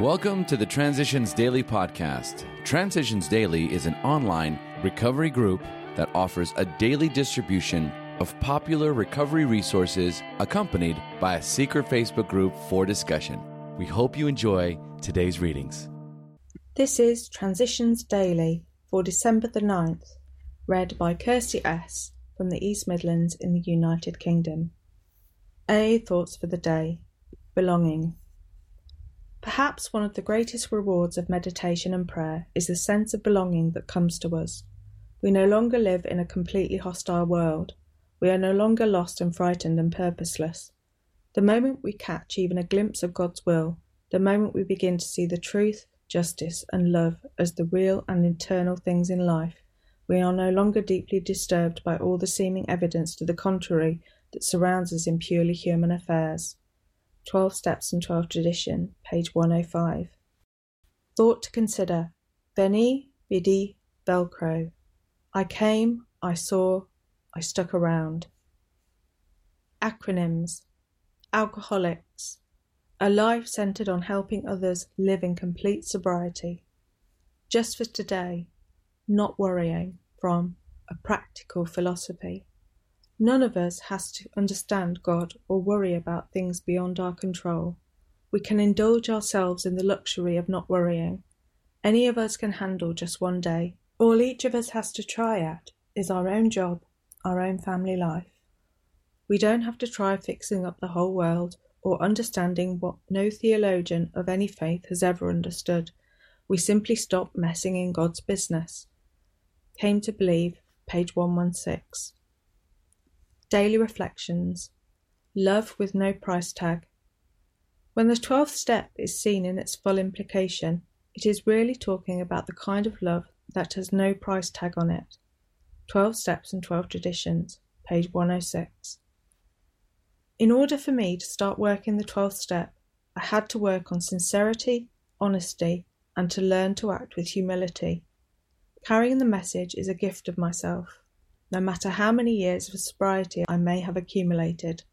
Welcome to the Transitions Daily podcast. Transitions Daily is an online recovery group that offers a daily distribution of popular recovery resources accompanied by a secret Facebook group for discussion. We hope you enjoy today's readings. This is Transitions Daily for December the 9th, read by Kirsty S. from the East Midlands in the United Kingdom. A Thoughts for the Day Belonging. Perhaps one of the greatest rewards of meditation and prayer is the sense of belonging that comes to us. We no longer live in a completely hostile world. We are no longer lost and frightened and purposeless. The moment we catch even a glimpse of God's will, the moment we begin to see the truth, justice, and love as the real and eternal things in life, we are no longer deeply disturbed by all the seeming evidence to the contrary that surrounds us in purely human affairs. 12 Steps and 12 Tradition, page 105. Thought to consider Veni, Vidi, Velcro. I came, I saw, I stuck around. Acronyms Alcoholics. A life centered on helping others live in complete sobriety. Just for today, not worrying from a practical philosophy. None of us has to understand God or worry about things beyond our control. We can indulge ourselves in the luxury of not worrying. Any of us can handle just one day. All each of us has to try at is our own job our own family life. We don't have to try fixing up the whole world or understanding what no theologian of any faith has ever understood. We simply stop messing in God's business. Came to believe, page 116. Daily Reflections Love with no price tag. When the twelfth step is seen in its full implication, it is really talking about the kind of love that has no price tag on it. 12 Steps and 12 Traditions, page 106. In order for me to start working the 12th step, I had to work on sincerity, honesty, and to learn to act with humility. Carrying the message is a gift of myself. No matter how many years of sobriety I may have accumulated,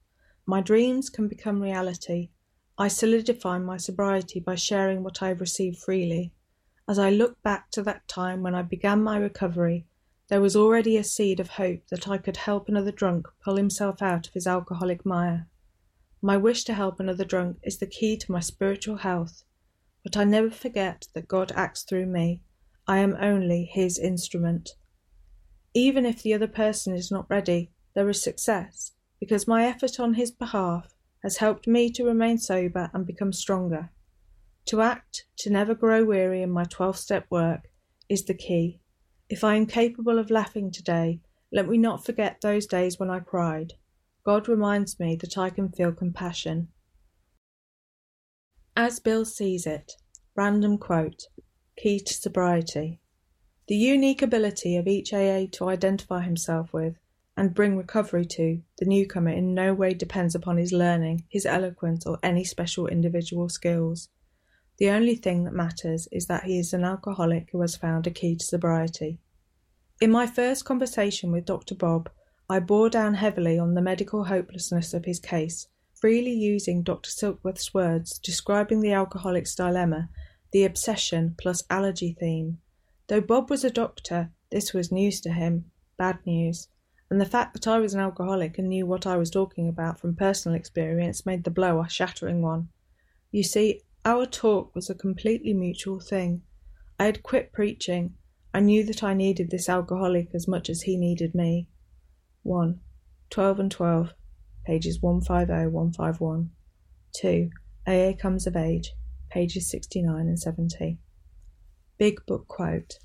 my dreams can become reality. I solidify my sobriety by sharing what I have received freely. As I look back to that time when I began my recovery, there was already a seed of hope that I could help another drunk pull himself out of his alcoholic mire. My wish to help another drunk is the key to my spiritual health, but I never forget that God acts through me. I am only His instrument. Even if the other person is not ready, there is success, because my effort on his behalf has helped me to remain sober and become stronger. To act, to never grow weary in my 12 step work, is the key. If I am capable of laughing today, let me not forget those days when I cried. God reminds me that I can feel compassion. As Bill sees it, random quote, key to sobriety. The unique ability of each AA to identify himself with and bring recovery to the newcomer in no way depends upon his learning, his eloquence, or any special individual skills. The only thing that matters is that he is an alcoholic who has found a key to sobriety. In my first conversation with Dr. Bob, I bore down heavily on the medical hopelessness of his case, freely using Dr. Silkworth's words describing the alcoholic's dilemma, the obsession plus allergy theme. Though Bob was a doctor, this was news to him, bad news, and the fact that I was an alcoholic and knew what I was talking about from personal experience made the blow a shattering one. You see, our talk was a completely mutual thing. I had quit preaching. I knew that I needed this alcoholic as much as he needed me. 1. 12 and 12, pages 150 151. 2. AA Comes of Age, pages 69 and 70. Big Book Quote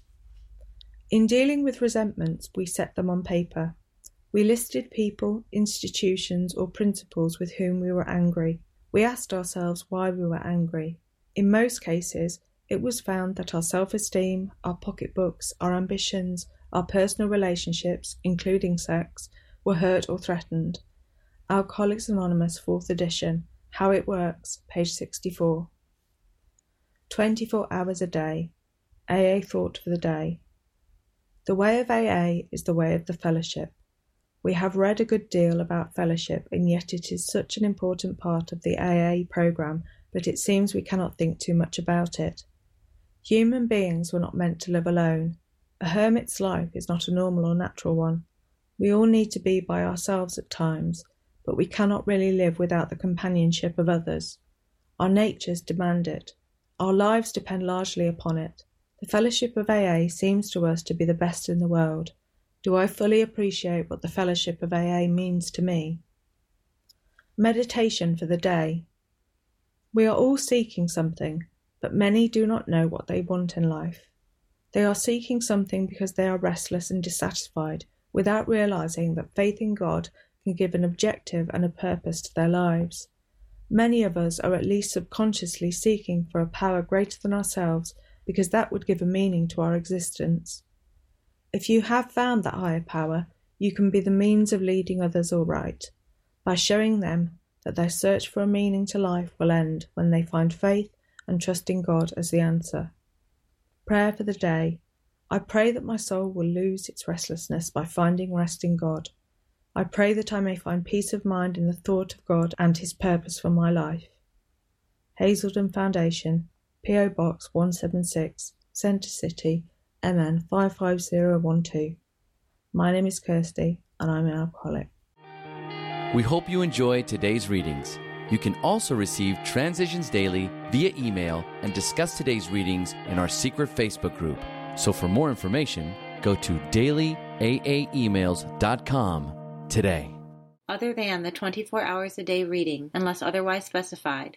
In dealing with resentments, we set them on paper. We listed people, institutions, or principles with whom we were angry. We asked ourselves why we were angry. In most cases, it was found that our self esteem, our pocketbooks, our ambitions, our personal relationships, including sex, were hurt or threatened. Alcoholics Anonymous, 4th edition. How it works, page 64. 24 hours a day. AA thought for the day. The way of AA is the way of the fellowship. We have read a good deal about fellowship, and yet it is such an important part of the AA program but it seems we cannot think too much about it. Human beings were not meant to live alone. A hermit's life is not a normal or natural one. We all need to be by ourselves at times, but we cannot really live without the companionship of others. Our natures demand it. Our lives depend largely upon it. The fellowship of AA seems to us to be the best in the world. Do I fully appreciate what the fellowship of AA means to me? Meditation for the day. We are all seeking something, but many do not know what they want in life. They are seeking something because they are restless and dissatisfied, without realizing that faith in God can give an objective and a purpose to their lives. Many of us are at least subconsciously seeking for a power greater than ourselves because that would give a meaning to our existence. If you have found that higher power, you can be the means of leading others aright by showing them that their search for a meaning to life will end when they find faith and trust in God as the answer. Prayer for the day. I pray that my soul will lose its restlessness by finding rest in God. I pray that I may find peace of mind in the thought of God and His purpose for my life. Hazelden Foundation, P.O. Box 176, Center City, MN 55012. My name is Kirsty and I'm an alcoholic. We hope you enjoy today's readings. You can also receive Transitions Daily via email and discuss today's readings in our secret Facebook group. So for more information, go to dailyaaemails.com today. Other than the 24 hours a day reading, unless otherwise specified,